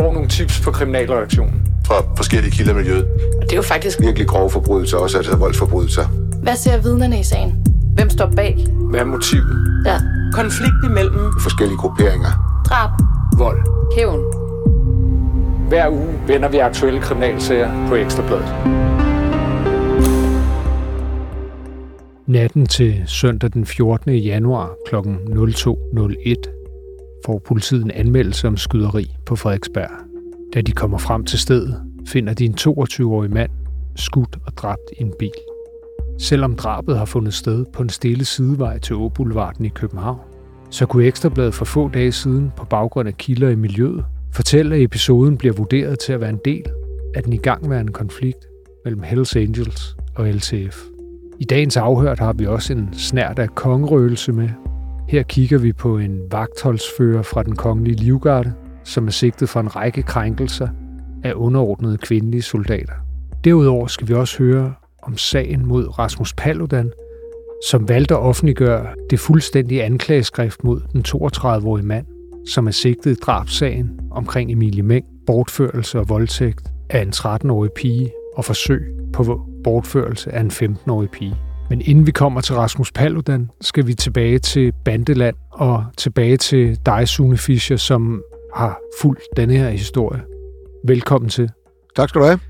får nogle tips på kriminalreaktionen. Fra forskellige kilder i miljøet. Og det er jo faktisk Virkelig grove forbrydelser, også altså voldsforbrydelser. Hvad ser vidnerne i sagen? Hvem står bag? Hvad er motivet? Ja. konflikt imellem Forskellige grupperinger. Drab. Vold. Hævn. Hver uge vender vi aktuelle kriminalsager på Ekstrabladet. Natten til søndag den 14. januar kl. 02.01 får politiet en anmeldelse om skyderi på Frederiksberg. Da de kommer frem til stedet, finder de en 22-årig mand skudt og dræbt i en bil. Selvom drabet har fundet sted på en stille sidevej til Åboulevarden i København, så kunne Ekstrabladet for få dage siden på baggrund af kilder i miljøet fortælle, at episoden bliver vurderet til at være en del af den igangværende konflikt mellem Hells Angels og LTF. I dagens afhørt har vi også en snært af kongerøgelse med. Her kigger vi på en vagtholdsfører fra den kongelige livgarde, som er sigtet for en række krænkelser af underordnede kvindelige soldater. Derudover skal vi også høre om sagen mod Rasmus Paludan, som valgte at offentliggøre det fuldstændige anklageskrift mod den 32-årige mand, som er sigtet i drabsagen omkring Emilie Meng, bortførelse og voldtægt af en 13-årig pige og forsøg på bortførelse af en 15-årig pige. Men inden vi kommer til Rasmus Paludan, skal vi tilbage til Bandeland og tilbage til dig, Sune Fischer, som har fulgt denne her historie. Velkommen til. Tak skal du have.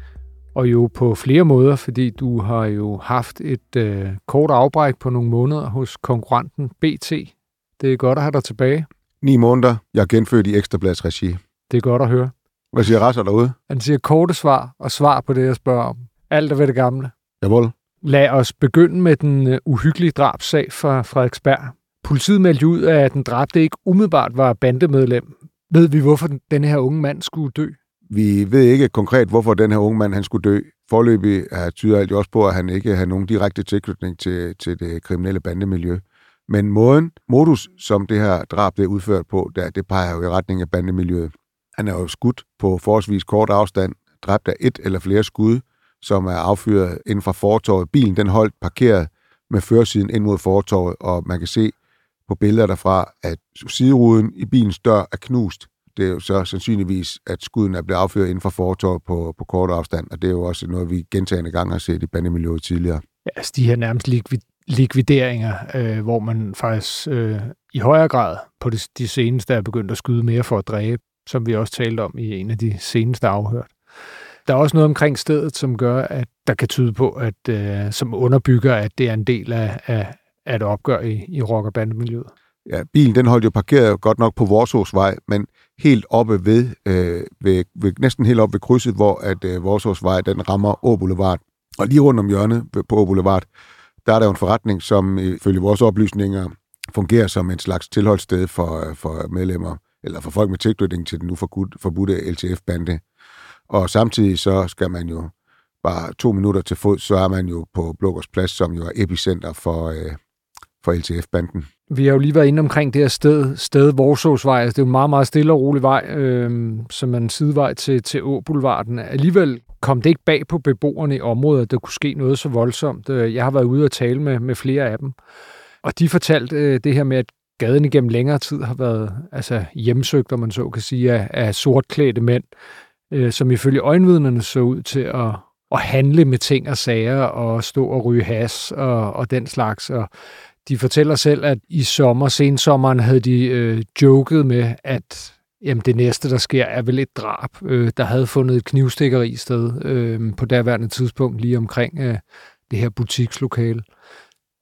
Og jo på flere måder, fordi du har jo haft et øh, kort afbræk på nogle måneder hos konkurrenten BT. Det er godt at have dig tilbage. Ni måneder. Jeg er genfødt i Ekstrabladets regi. Det er godt at høre. Hvad siger Rasser derude? Han siger korte svar og svar på det, jeg spørger om. Alt er ved det gamle. Jawohl. Lad os begynde med den øh, uhyggelige drabsag fra Frederiksberg. Politiet meldte ud, at den dræbte ikke umiddelbart var bandemedlem. Ved vi, hvorfor den- her unge mand skulle dø? Vi ved ikke konkret, hvorfor den her unge mand han skulle dø. Forløbig øh, tyder alt jo også på, at han ikke har nogen direkte tilknytning til, til det kriminelle bandemiljø. Men måden, modus, som det her drab det er udført på, der, det peger jo i retning af bandemiljøet. Han er jo skudt på forholdsvis kort afstand, dræbt af et eller flere skud, som er affyret inden fra fortorvet. Bilen den holdt parkeret med førersiden ind mod fortorvet, og man kan se på billeder derfra, at sideruden i bilens dør er knust. Det er jo så sandsynligvis, at skuden er blevet affyret inden for fortorvet på, på kort afstand, og det er jo også noget, vi gentagende gange har set i bandemiljøet tidligere. Ja, altså de her nærmest likvid- likvideringer, øh, hvor man faktisk øh, i højere grad på det, de seneste er begyndt at skyde mere for at dræbe, som vi også talte om i en af de seneste afhørt. Der er også noget omkring stedet, som gør, at der kan tyde på, at øh, som underbygger, at det er en del af, af, af et opgør i, i rock- og bandemiljøet. Ja, bilen den holdt jo parkeret godt nok på Vorsåsvej, men helt oppe ved, øh, ved, ved, næsten helt oppe ved krydset, hvor at øh, Vorsåsvej den rammer Å Boulevard. Og lige rundt om hjørnet på Å Boulevard, der er der jo en forretning, som ifølge vores oplysninger fungerer som en slags tilholdssted for, øh, for medlemmer, eller for folk med tilknytning til den nu forbudte LTF-bande. Og samtidig så skal man jo bare to minutter til fod, så er man jo på Blågårds Plads, som jo er epicenter for, øh, for LTF-banden. Vi har jo lige været inde omkring det her sted, sted Vorsåsvej. Altså, det er jo en meget, meget stille og rolig vej, øh, som er en sidevej til, til Åboulevarden. Alligevel kom det ikke bag på beboerne i området, at der kunne ske noget så voldsomt. Øh, jeg har været ude og tale med, med flere af dem, og de fortalte øh, det her med, at gaden igennem længere tid har været altså, hjemsøgt, om man så kan sige, af, af sortklædte mænd, øh, som ifølge øjenvidnerne så ud til at, at handle med ting og sager og stå og ryge has og, og den slags. Og de fortæller selv, at i sommer, sensommeren, havde de øh, joket med, at jamen, det næste, der sker, er vel et drab. Øh, der havde fundet et knivstikkeri sted øh, på daværende tidspunkt, lige omkring øh, det her butikslokale.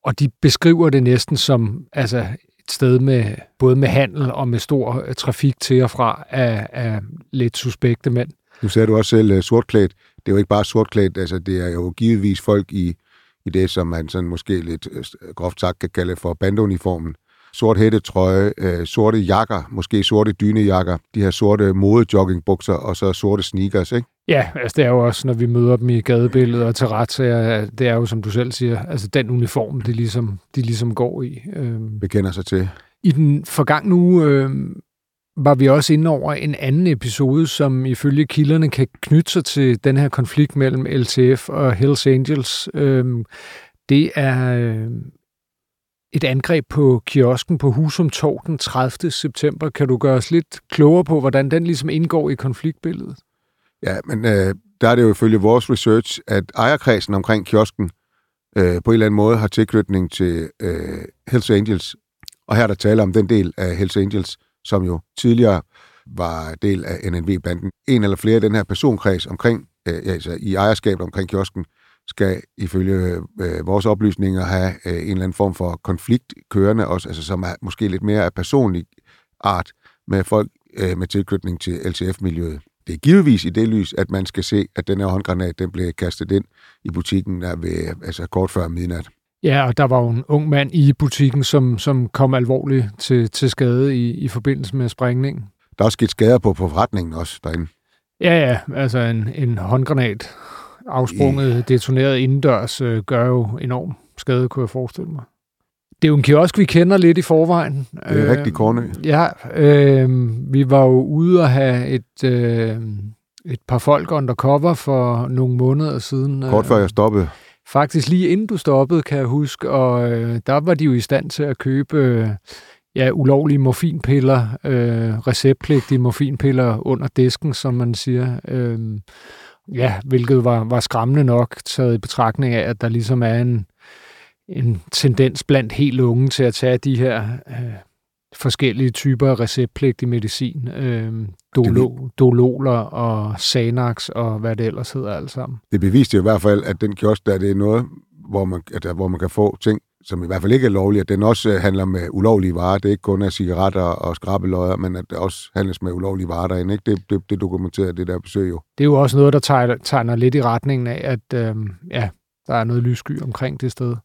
Og de beskriver det næsten som altså, sted med både med handel og med stor øh, trafik til og fra af, af lidt suspekte mænd. Nu sagde du også selv øh, sortklædt. Det er jo ikke bare sortklædt, altså det er jo givetvis folk i, i det, som man sådan måske lidt øh, groft sagt kan kalde for bandeuniformen. Sort hættetrøje, øh, sorte jakker, måske sorte dynejakker, de her sorte modejoggingbukser og så sorte sneakers, ikke? Ja, altså det er jo også, når vi møder dem i gadebilledet og til retssager, det er jo, som du selv siger, altså den uniform, de ligesom, de ligesom går i. Øhm, Bekender sig til. I den forgangne uge øh, var vi også inde over en anden episode, som ifølge kilderne kan knytte sig til den her konflikt mellem LTF og Hells Angels. Øh, det er øh, et angreb på kiosken på Husum Torv den 30. september. Kan du gøre os lidt klogere på, hvordan den ligesom indgår i konfliktbilledet? Ja, men øh, der er det jo ifølge vores research, at ejerkredsen omkring kiosken øh, på en eller anden måde har tilknytning til øh, Hells Angels. Og her er der tale om den del af Hells Angels, som jo tidligere var del af NNV-banden. En eller flere af den her personkreds omkring, øh, altså i ejerskabet omkring kiosken, skal ifølge øh, vores oplysninger have øh, en eller anden form for konflikt kørende, også, altså, som er måske lidt mere af personlig art med folk øh, med tilknytning til LCF-miljøet. Det er givetvis i det lys, at man skal se, at den her håndgranat den blev kastet ind i butikken der ved, altså kort før midnat. Ja, og der var jo en ung mand i butikken, som, som kom alvorligt til, til skade i, i forbindelse med sprængningen. Der er også sket skader på, på forretningen også derinde. Ja, ja, altså en, en håndgranat afsprunget, yeah. detoneret indendørs, øh, gør jo enorm skade, kunne jeg forestille mig. Det er jo en kiosk, vi kender lidt i forvejen. Det er øh, rigtig Kornø. Ja, øh, vi var jo ude og have et, øh, et par folk undercover for nogle måneder siden. Kort før jeg stoppede. Faktisk lige inden du stoppede, kan jeg huske, og øh, der var de jo i stand til at købe øh, ja, ulovlige morfinpiller, øh, receptpligtige morfinpiller under disken, som man siger. Øh, ja, hvilket var, var skræmmende nok, taget i betragtning af, at der ligesom er en, en tendens blandt helt unge til at tage de her øh, forskellige typer af receptpligtig medicin. Øh, dolo, dololer og Xanax og hvad det ellers hedder alt sammen. Det beviste jo i hvert fald, at den kiosk der, det er noget, hvor man, at, hvor man kan få ting, som i hvert fald ikke er lovlige, at den også øh, handler med ulovlige varer. Det er ikke kun af cigaretter og skrabeløjer, men at det også handles med ulovlige varer derinde. Ikke? Det, det, det dokumenterer det der besøg jo. Det er jo også noget, der tegner, tegner lidt i retningen af, at øh, ja, der er noget lyssky omkring det sted.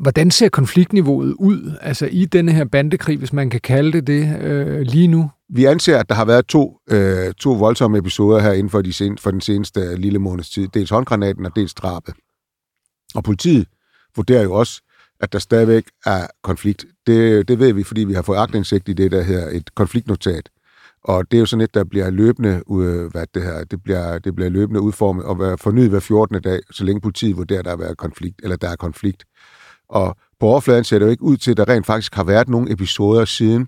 Hvordan ser konfliktniveauet ud altså i denne her bandekrig, hvis man kan kalde det det, øh, lige nu? Vi anser, at der har været to, øh, to voldsomme episoder her inden for, de sen, for den seneste øh, lille måneds tid. Dels håndgranaten og dels drabet. Og politiet vurderer jo også, at der stadigvæk er konflikt. Det, det ved vi, fordi vi har fået agtindsigt i det, der her et konfliktnotat. Og det er jo sådan et, der bliver løbende, hvad det her, det bliver, det bliver løbende udformet og fornyet hver 14. dag, så længe politiet vurderer, at der er konflikt, eller der er konflikt. Og på overfladen ser det jo ikke ud til, at der rent faktisk har været nogle episoder siden,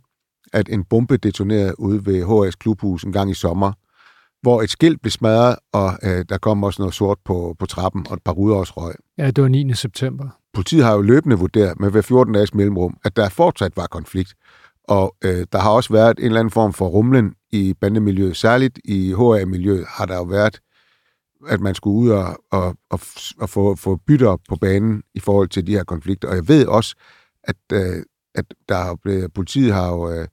at en bombe detonerede ude ved HS Klubhus en gang i sommer, hvor et skilt blev smadret, og øh, der kom også noget sort på, på trappen, og et par ruder også røg. Ja, det var 9. september. Politiet har jo løbende vurderet med hver 14 dages mellemrum, at der fortsat var konflikt. Og øh, der har også været en eller anden form for rumlen i bandemiljøet. Særligt i HA-miljøet har der jo været, at man skulle ud og, og, og, og få, få bytter på banen i forhold til de her konflikter. Og jeg ved også, at, øh, at der blevet, politiet har jo øh,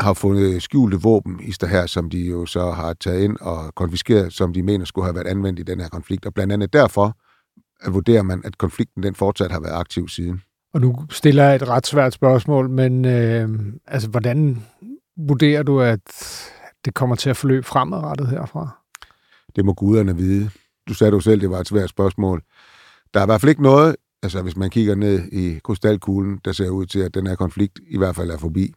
har fundet skjulte våben i det her, som de jo så har taget ind og konfiskeret, som de mener skulle have været anvendt i den her konflikt. Og blandt andet derfor øh, vurderer man, at konflikten den fortsat har været aktiv siden. Og nu stiller jeg et ret svært spørgsmål, men øh, altså, hvordan vurderer du, at det kommer til at forløbe fremadrettet herfra? Det må guderne vide. Du sagde jo selv, det var et svært spørgsmål. Der er i hvert fald ikke noget, altså hvis man kigger ned i krystalkuglen, der ser ud til, at den her konflikt i hvert fald er forbi.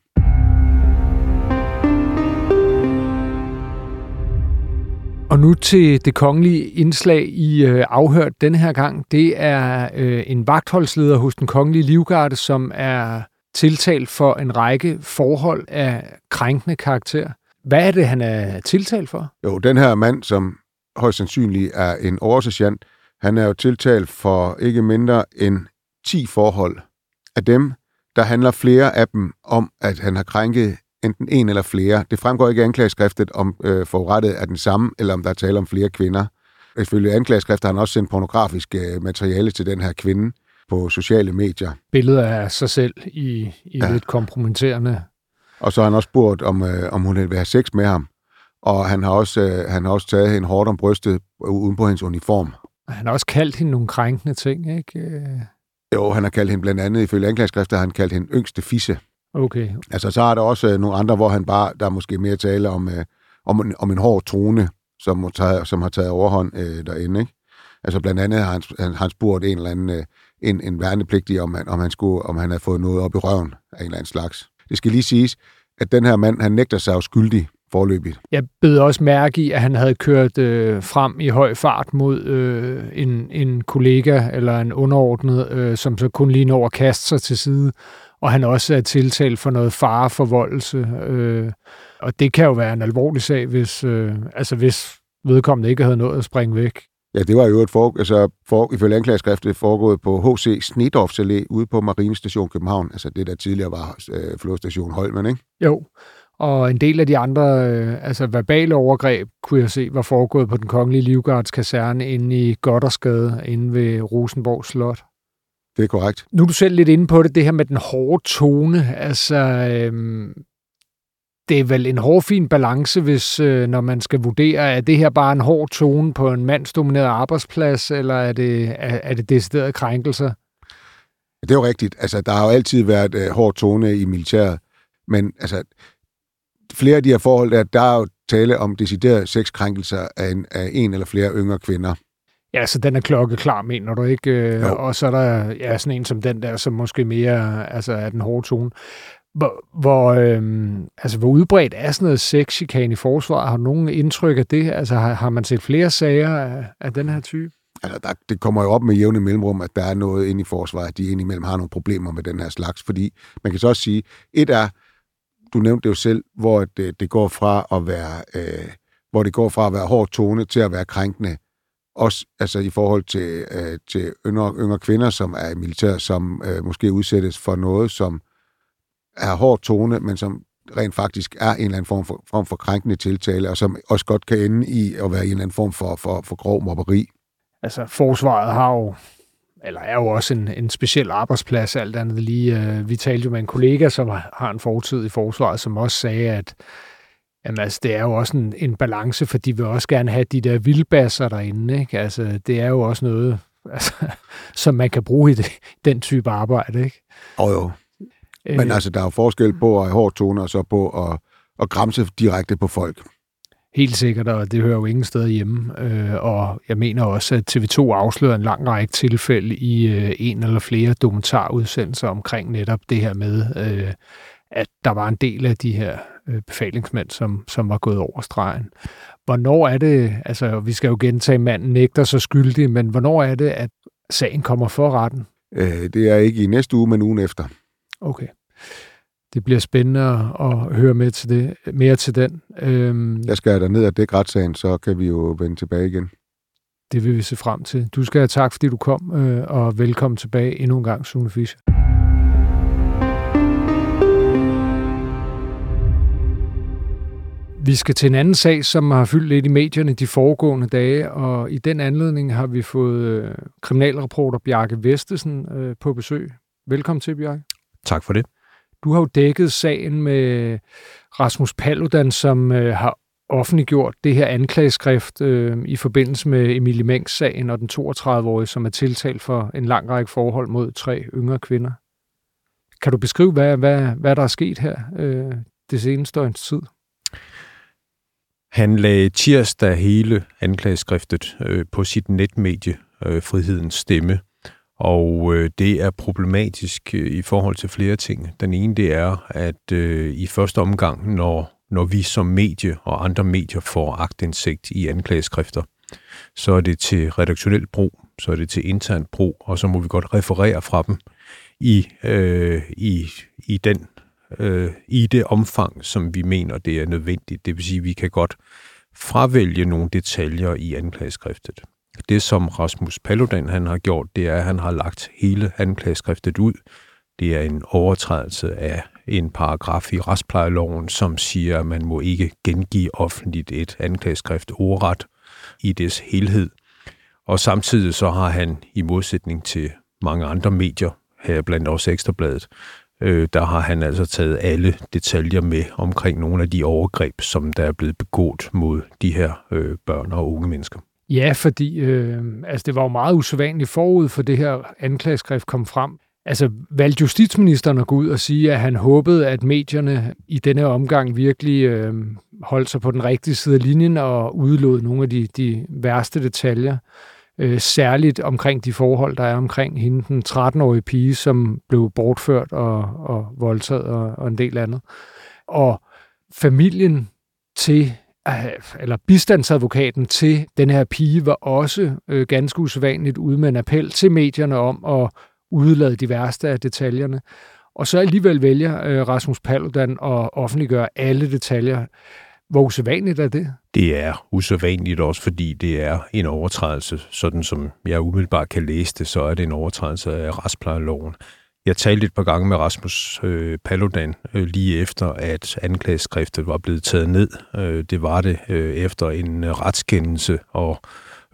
Og nu til det kongelige indslag i øh, afhørt denne her gang. Det er øh, en vagtholdsleder hos den kongelige livgarde, som er tiltalt for en række forhold af krænkende karakter. Hvad er det, han er tiltalt for? Jo, den her mand, som højst sandsynligt er en oversergeant, han er jo tiltalt for ikke mindre end 10 forhold. Af dem, der handler flere af dem om, at han har krænket enten en eller flere. Det fremgår ikke af anklageskriftet, om øh, forurettet er den samme, eller om der er tale om flere kvinder. Ifølge anklageskriftet har han også sendt pornografisk øh, materiale til den her kvinde på sociale medier. Billeder af sig selv i, i ja. lidt kompromitterende. Og så har han også spurgt, om, øh, om hun vil have sex med ham. Og han har også, øh, han har også taget hende hårdt om brystet uden på hendes uniform. Han har også kaldt hende nogle krænkende ting, ikke? Jo, han har kaldt hende blandt andet, ifølge anklageskriftet, har han kaldt hende yngste fisse. Okay. Altså, så er der også øh, nogle andre, hvor han bare, der er måske mere tale om, øh, om, en, om en hård tone, som, som har taget overhånd øh, derinde, ikke? Altså, blandt andet har han, han, han spurgt en eller anden, øh, en, en værnepligtig, om han, om, han skulle, om han havde fået noget op i røven af en eller anden slags. Det skal lige siges, at den her mand, han nægter sig skyldig forløbigt. Jeg bed også mærke i, at han havde kørt øh, frem i høj fart mod øh, en, en kollega eller en underordnet, øh, som så kun lige når at kaste sig til side, og han også er tiltalt for noget fareforvoldelse. Øh, og det kan jo være en alvorlig sag, hvis, øh, altså hvis vedkommende ikke havde nået at springe væk. Ja, det var jo et for, altså for, ifølge anklageskriftet foregået på H.C. Snedorfs Allé ude på Marinestation København, altså det der tidligere var øh, flodstation Holmen, ikke? Jo, og en del af de andre øh, altså verbale overgreb, kunne jeg se, var foregået på den kongelige livgards kaserne inde i Goddersgade, inde ved Rosenborg Slot. Det er korrekt. Nu er du selv lidt inde på det, det her med den hårde tone. Altså, øhm, det er vel en hård, fin balance, hvis øh, når man skal vurdere, er det her bare en hård tone på en mandsdomineret arbejdsplads, eller er det, er, er det deciderede krænkelser? Det er jo rigtigt. Altså, der har jo altid været øh, hård tone i militæret, men altså, flere af de her forhold, der, der er jo tale om deciderede sexkrænkelser af en, af en eller flere yngre kvinder. Ja, så den er klokkeklar, mener du ikke? Øh, og så er der ja, sådan en som den der, som måske mere altså, er den hårde tone. Hvor, hvor, øhm, altså, hvor udbredt er sådan noget sexchikane i forsvaret? Har du nogen indtryk af det? Altså, har, har man set flere sager af, af den her type? Altså, der, det kommer jo op med jævne mellemrum, at der er noget inde i forsvaret, at de indimellem har nogle problemer med den her slags. Fordi man kan så også sige, et er, du nævnte det jo selv, hvor det, øh, det går fra at være, øh, hvor det går fra at være hård tone til at være krænkende. Også altså i forhold til, øh, til yngre, yngre kvinder, som er i militæret, som øh, måske udsættes for noget, som er hård tone, men som rent faktisk er en eller anden form for, form for krænkende tiltale, og som også godt kan ende i at være en eller anden form for, for, for grov mobberi. Altså, forsvaret har jo, eller er jo også en, en speciel arbejdsplads, alt andet lige. Vi talte jo med en kollega, som har en fortid i forsvaret, som også sagde, at Jamen altså, det er jo også en, en balance, for de vil også gerne have de der vildbasser derinde. Ikke? Altså, det er jo også noget, altså, som man kan bruge i det, den type arbejde. Ikke? Og jo. Men øh, altså, der er jo forskel på at have hård tone, og så på at, at græmse direkte på folk. Helt sikkert, og det hører jo ingen steder hjemme. Øh, og jeg mener også, at TV2 afslører en lang række tilfælde i øh, en eller flere dokumentarudsendelser omkring netop det her med, øh, at der var en del af de her øh, befalingsmænd, som, som var gået over stregen. Hvornår er det, altså vi skal jo gentage, manden nægter sig skyldig, men hvornår er det, at sagen kommer for retten? Øh, det er ikke i næste uge, men ugen efter. Okay. Det bliver spændende at høre med til det, mere til den. Øhm, jeg skal der ned og dække retssagen, så kan vi jo vende tilbage igen. Det vil vi se frem til. Du skal have tak, fordi du kom, øh, og velkommen tilbage endnu en gang, Sune Fischer. Vi skal til en anden sag, som har fyldt lidt i medierne de foregående dage, og i den anledning har vi fået øh, kriminalreporter Bjarke Vestesen øh, på besøg. Velkommen til, Bjarke. Tak for det. Du har jo dækket sagen med Rasmus Paludan, som øh, har offentliggjort det her anklageskrift øh, i forbindelse med Emilie Mengs sagen og den 32-årige, som er tiltalt for en lang række forhold mod tre yngre kvinder. Kan du beskrive, hvad, hvad, hvad der er sket her øh, det seneste års tid? Han lagde tirsdag hele anklageskriftet øh, på sit netmedie, øh, Frihedens Stemme, og øh, det er problematisk øh, i forhold til flere ting. Den ene det er, at øh, i første omgang, når, når vi som medie og andre medier får agtindsigt i anklageskrifter, så er det til redaktionel brug, så er det til intern brug, og så må vi godt referere fra dem i, øh, i, i den øh, i det omfang, som vi mener, det er nødvendigt. Det vil sige, at vi kan godt fravælge nogle detaljer i anklageskriftet. Det, som Rasmus Paludan han har gjort, det er, at han har lagt hele anklageskriftet ud. Det er en overtrædelse af en paragraf i retsplejeloven, som siger, at man må ikke gengive offentligt et anklageskrift ordret i dets helhed. Og samtidig så har han, i modsætning til mange andre medier, her blandt også Ekstrabladet, øh, der har han altså taget alle detaljer med omkring nogle af de overgreb, som der er blevet begået mod de her øh, børn og unge mennesker. Ja, fordi øh, altså det var jo meget usædvanligt forud for det her anklageskrift kom frem. Altså valgte justitsministeren at gå ud og sige, at han håbede, at medierne i denne omgang virkelig øh, holdt sig på den rigtige side af linjen og udelod nogle af de, de værste detaljer øh, særligt omkring de forhold, der er omkring hende, den 13-årige pige, som blev bortført og, og voldtaget og, og en del andet. Og familien til eller bistandsadvokaten til den her pige var også øh, ganske usædvanligt ude med en appel til medierne om at udelade de værste af detaljerne. Og så alligevel vælger øh, Rasmus Paludan at offentliggøre alle detaljer. Hvor usædvanligt er det? Det er usædvanligt også, fordi det er en overtrædelse. Sådan som jeg umiddelbart kan læse det, så er det en overtrædelse af retsplejeloven. Jeg talte et par gange med Rasmus øh, Paludan øh, lige efter, at anklageskriftet var blevet taget ned. Øh, det var det øh, efter en øh, retskendelse og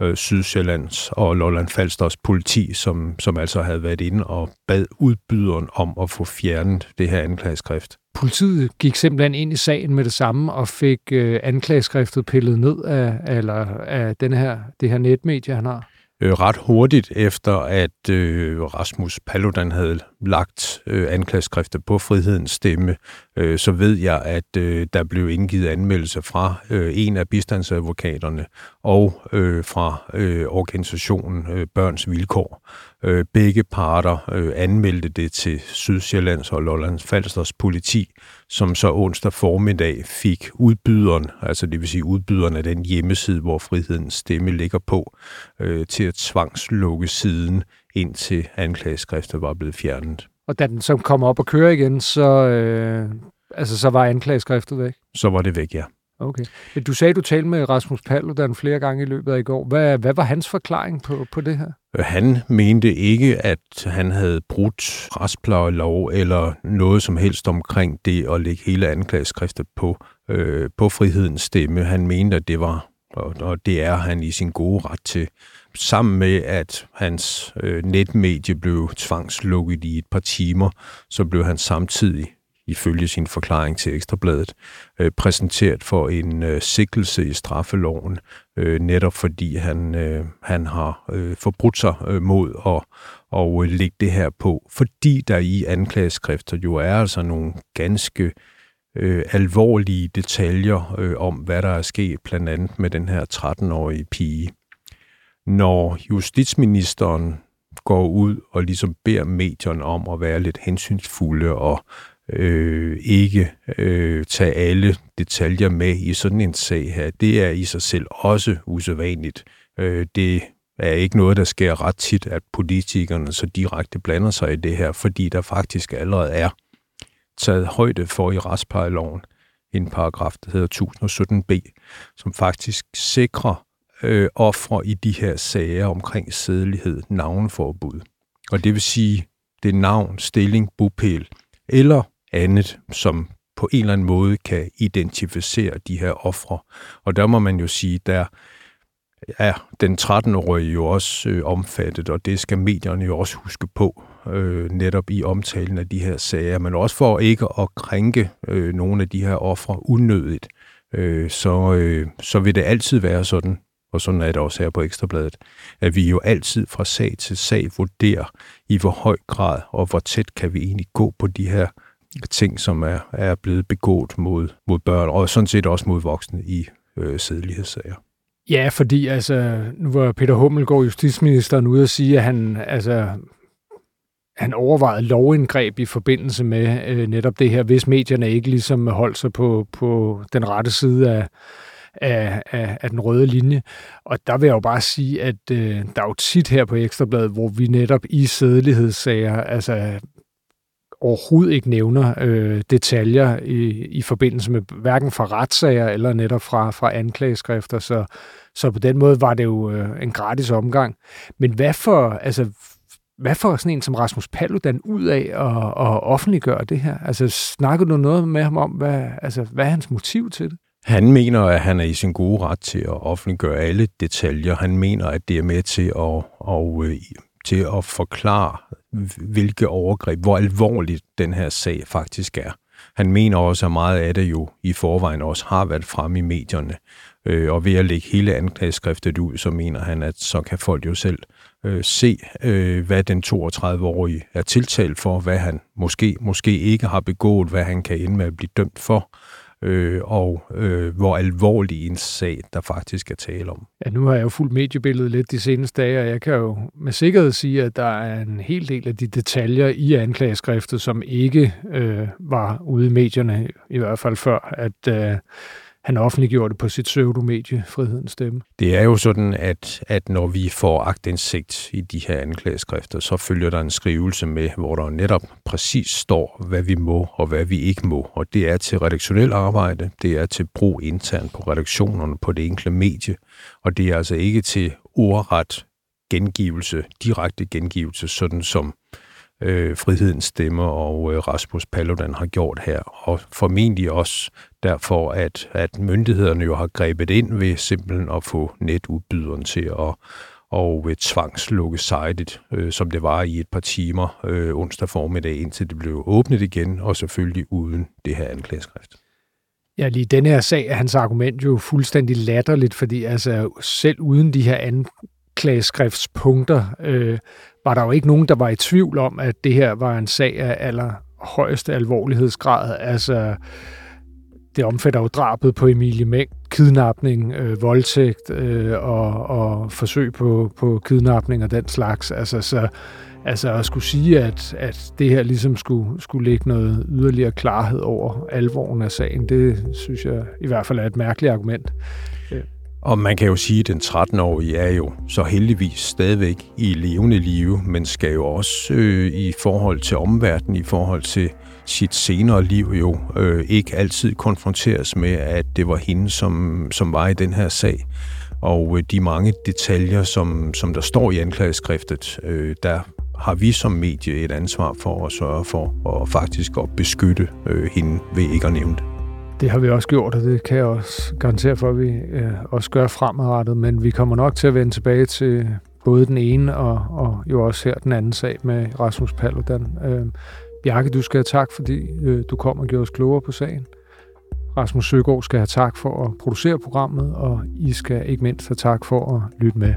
øh, Sydsjællands og Lolland Falsters politi, som, som altså havde været inde og bad udbyderen om at få fjernet det her anklageskrift. Politiet gik simpelthen ind i sagen med det samme og fik øh, anklageskriftet pillet ned af, eller, af den her, det her netmedie, han har øh, ret hurtigt efter, at øh, Rasmus Paludan havde lagt øh, anklageskrifter på frihedens stemme, øh, så ved jeg, at øh, der blev indgivet anmeldelser fra øh, en af bistandsadvokaterne og øh, fra øh, organisationen øh, Børns Vilkår. Øh, begge parter øh, anmeldte det til Sydsjællands og Lollands Falsters politi, som så onsdag formiddag fik udbyderen, altså det vil sige udbyderen af den hjemmeside, hvor frihedens stemme ligger på, øh, til at tvangslukke siden, indtil anklageskriftet var blevet fjernet. Og da den så kom op og køre igen, så, øh, altså, så var anklageskriftet væk? Så var det væk, ja. Okay. Du sagde, du talte med Rasmus Paludan flere gange i løbet af i går. Hvad, hvad var hans forklaring på, på det her? Han mente ikke, at han havde brudt retsplejelov eller noget som helst omkring det at lægge hele anklageskriftet på, øh, på frihedens stemme. Han mente, at det var, og, og det er han i sin gode ret til. Sammen med, at hans øh, netmedie blev tvangslukket i et par timer, så blev han samtidig ifølge sin forklaring til Ekstrabladet, øh, præsenteret for en øh, sikkelse i straffeloven, øh, netop fordi han, øh, han har øh, forbrudt sig øh, mod at og øh, lægge det her på, fordi der i anklageskrifter jo er altså nogle ganske øh, alvorlige detaljer øh, om, hvad der er sket, blandt andet med den her 13-årige pige. Når justitsministeren går ud og ligesom beder medierne om at være lidt hensynsfulde og øh, ikke øh, tage alle detaljer med i sådan en sag her. Det er i sig selv også usædvanligt. Øh, det er ikke noget, der sker ret tit, at politikerne så direkte blander sig i det her, fordi der faktisk allerede er taget højde for i retsplejeloven en paragraf, der hedder 1017b, som faktisk sikrer øh, ofre i de her sager omkring sædelighed navnforbud. Og det vil sige, det er navn, stilling, bopæl eller andet, som på en eller anden måde kan identificere de her ofre. Og der må man jo sige, der er den 13-årige jo også øh, omfattet, og det skal medierne jo også huske på, øh, netop i omtalen af de her sager, men også for ikke at krænke øh, nogle af de her ofre unødigt, øh, så, øh, så vil det altid være sådan, og sådan er det også her på Ekstrabladet, at vi jo altid fra sag til sag vurderer, i hvor høj grad og hvor tæt kan vi egentlig gå på de her ting, som er, er blevet begået mod, mod børn, og sådan set også mod voksne i øh, sædelighedssager. Ja, fordi altså, nu var Peter Hummelgaard, justitsministeren, ude og sige, at han, altså, han overvejede lovindgreb i forbindelse med øh, netop det her, hvis medierne ikke ligesom holdt sig på, på den rette side af, af, af, af den røde linje. Og der vil jeg jo bare sige, at øh, der er jo tit her på Ekstrabladet, hvor vi netop i sædelighedssager, altså overhovedet ikke nævner øh, detaljer i, i forbindelse med hverken fra retssager eller netop fra, fra anklageskrifter. Så, så på den måde var det jo øh, en gratis omgang. Men hvad for, altså, hvad får sådan en som Rasmus Paludan ud af at, at offentliggøre det her? Altså, snakker du noget med ham om, hvad, altså, hvad er hans motiv til det? Han mener, at han er i sin gode ret til at offentliggøre alle detaljer. Han mener, at det er med til at, og, øh, til at forklare hvilke overgreb, hvor alvorligt den her sag faktisk er. Han mener også, at meget af det jo i forvejen også har været frem i medierne. Øh, og ved at lægge hele anklageskriftet ud, så mener han, at så kan folk jo selv øh, se, øh, hvad den 32-årige er tiltalt for, hvad han måske, måske ikke har begået, hvad han kan ende med at blive dømt for øh, og øh, hvor alvorlig en sag, der faktisk er tale om. Ja, nu har jeg jo fulgt mediebilledet lidt de seneste dage, og jeg kan jo med sikkerhed sige, at der er en hel del af de detaljer i anklageskriftet, som ikke øh, var ude i medierne, i hvert fald før, at, øh, han offentliggjorde det på sit pseudomedie, Frihedens Stemme. Det er jo sådan, at, at når vi får agtindsigt i de her anklageskrifter, så følger der en skrivelse med, hvor der netop præcis står, hvad vi må og hvad vi ikke må. Og det er til redaktionel arbejde, det er til brug internt på redaktionerne på det enkelte medie, og det er altså ikke til ordret gengivelse, direkte gengivelse, sådan som øh, Frihedens Stemmer og øh, Rasmus Paludan har gjort her, og formentlig også derfor, at, at myndighederne jo har grebet ind ved simpelthen at få netudbyderen til at og ved tvangslukke sitet, øh, som det var i et par timer øh, onsdag formiddag, indtil det blev åbnet igen, og selvfølgelig uden det her anklageskrift. Ja, lige den her sag er hans argument jo fuldstændig latterligt, fordi altså selv uden de her anklageskriftspunkter, øh, var der jo ikke nogen, der var i tvivl om, at det her var en sag af allerhøjeste alvorlighedsgrad. Altså, det omfatter jo drabet på Emilie Mæng, kidnapning, øh, voldtægt øh, og, og forsøg på, på kidnapning og den slags. Altså, så, altså at skulle sige, at, at det her ligesom skulle, skulle lægge noget yderligere klarhed over alvoren af sagen, det synes jeg i hvert fald er et mærkeligt argument. Øh. Og man kan jo sige, at den 13-årige er jo så heldigvis stadigvæk i levende live, men skal jo også øh, i forhold til omverdenen, i forhold til sit senere liv jo øh, ikke altid konfronteres med, at det var hende, som, som var i den her sag. Og øh, de mange detaljer, som, som der står i anklageskriftet, øh, der har vi som medie et ansvar for at sørge for og faktisk at beskytte øh, hende ved ikke at nævne det. Det har vi også gjort, og det kan jeg også garantere for, at vi øh, også gør fremadrettet. Men vi kommer nok til at vende tilbage til både den ene og, og jo også her den anden sag med Rasmus Paludan. Øh, Bjarke, du skal have tak, fordi øh, du kom og gjorde os klogere på sagen. Rasmus Søgaard skal have tak for at producere programmet, og I skal ikke mindst have tak for at lytte med.